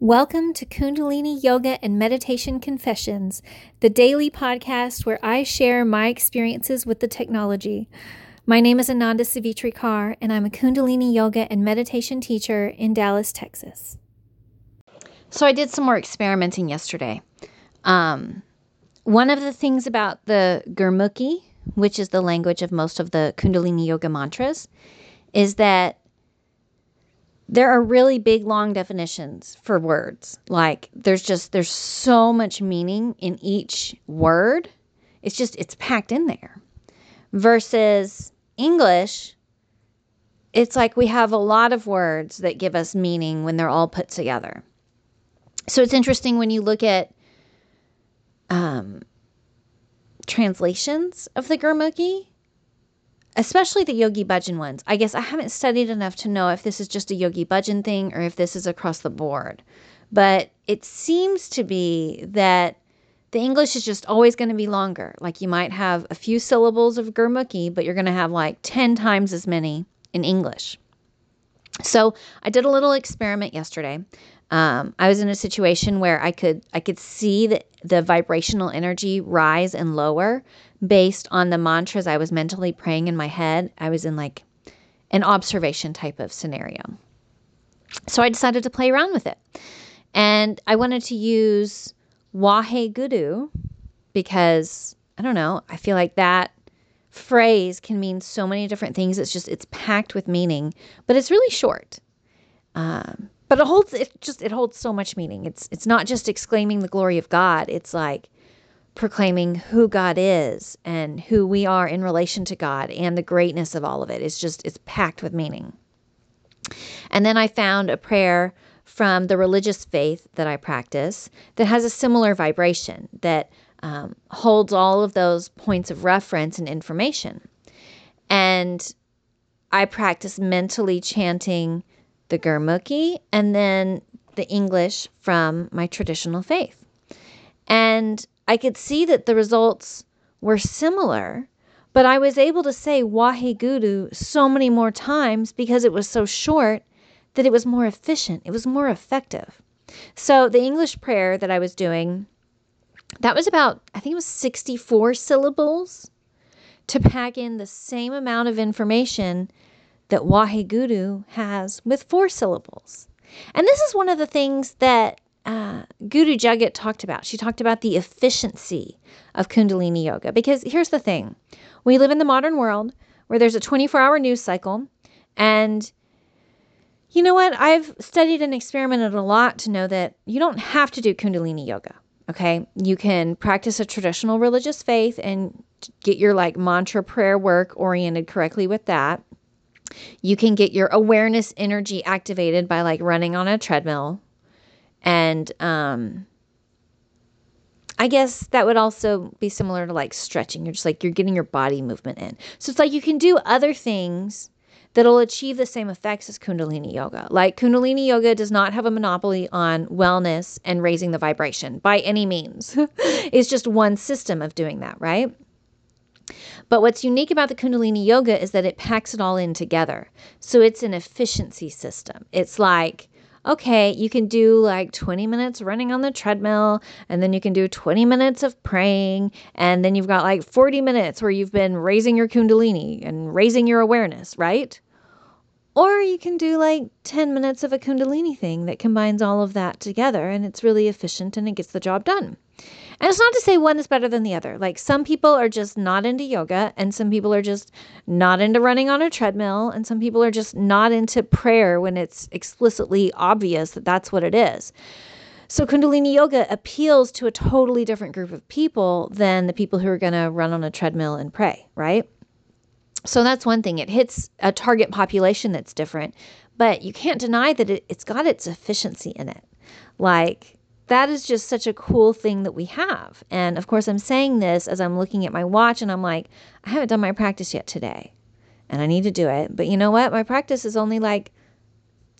Welcome to Kundalini Yoga and Meditation Confessions, the daily podcast where I share my experiences with the technology. My name is Ananda Savitri Kaur, and I'm a Kundalini Yoga and Meditation teacher in Dallas, Texas. So, I did some more experimenting yesterday. Um, one of the things about the Gurmukhi, which is the language of most of the Kundalini Yoga mantras, is that there are really big long definitions for words. Like there's just there's so much meaning in each word. It's just it's packed in there. Versus english it's like we have a lot of words that give us meaning when they're all put together. So it's interesting when you look at um, translations of the gurmukhi especially the Yogi Bhajan ones. I guess I haven't studied enough to know if this is just a Yogi Bhajan thing or if this is across the board. But it seems to be that the English is just always going to be longer. Like you might have a few syllables of Gurmukhi, but you're going to have like 10 times as many in English. So I did a little experiment yesterday. Um, I was in a situation where I could I could see the, the vibrational energy rise and lower based on the mantras I was mentally praying in my head. I was in like an observation type of scenario. So I decided to play around with it. And I wanted to use Wahe Guru because I don't know, I feel like that phrase can mean so many different things. It's just it's packed with meaning, but it's really short. Um, but it holds it just it holds so much meaning. It's it's not just exclaiming the glory of God. It's like proclaiming who God is and who we are in relation to God and the greatness of all of it. It's just it's packed with meaning. And then I found a prayer from the religious faith that I practice that has a similar vibration that um, holds all of those points of reference and information. And I practice mentally chanting the Gurmukhi and then the English from my traditional faith. And I could see that the results were similar, but I was able to say Waheguru so many more times because it was so short that it was more efficient, it was more effective. So the English prayer that I was doing, that was about, I think it was 64 syllables to pack in the same amount of information that Waheguru has with four syllables. And this is one of the things that uh, Guru Jagat talked about. She talked about the efficiency of Kundalini Yoga. Because here's the thing we live in the modern world where there's a 24 hour news cycle. And you know what? I've studied and experimented a lot to know that you don't have to do Kundalini Yoga. Okay. You can practice a traditional religious faith and get your like mantra prayer work oriented correctly with that. You can get your awareness energy activated by like running on a treadmill. And um, I guess that would also be similar to like stretching. You're just like, you're getting your body movement in. So it's like you can do other things that'll achieve the same effects as Kundalini Yoga. Like Kundalini Yoga does not have a monopoly on wellness and raising the vibration by any means. it's just one system of doing that, right? But what's unique about the Kundalini Yoga is that it packs it all in together. So it's an efficiency system. It's like, okay, you can do like 20 minutes running on the treadmill, and then you can do 20 minutes of praying, and then you've got like 40 minutes where you've been raising your Kundalini and raising your awareness, right? Or you can do like 10 minutes of a Kundalini thing that combines all of that together, and it's really efficient and it gets the job done. And it's not to say one is better than the other. Like some people are just not into yoga, and some people are just not into running on a treadmill, and some people are just not into prayer when it's explicitly obvious that that's what it is. So, Kundalini Yoga appeals to a totally different group of people than the people who are going to run on a treadmill and pray, right? So, that's one thing. It hits a target population that's different, but you can't deny that it, it's got its efficiency in it. Like, that is just such a cool thing that we have. And of course, I'm saying this as I'm looking at my watch and I'm like, I haven't done my practice yet today and I need to do it. But you know what? My practice is only like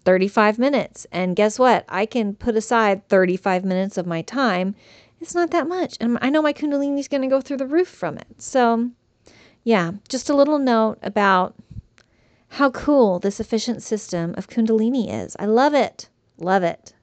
35 minutes. And guess what? I can put aside 35 minutes of my time. It's not that much. And I know my Kundalini is going to go through the roof from it. So, yeah, just a little note about how cool this efficient system of Kundalini is. I love it. Love it.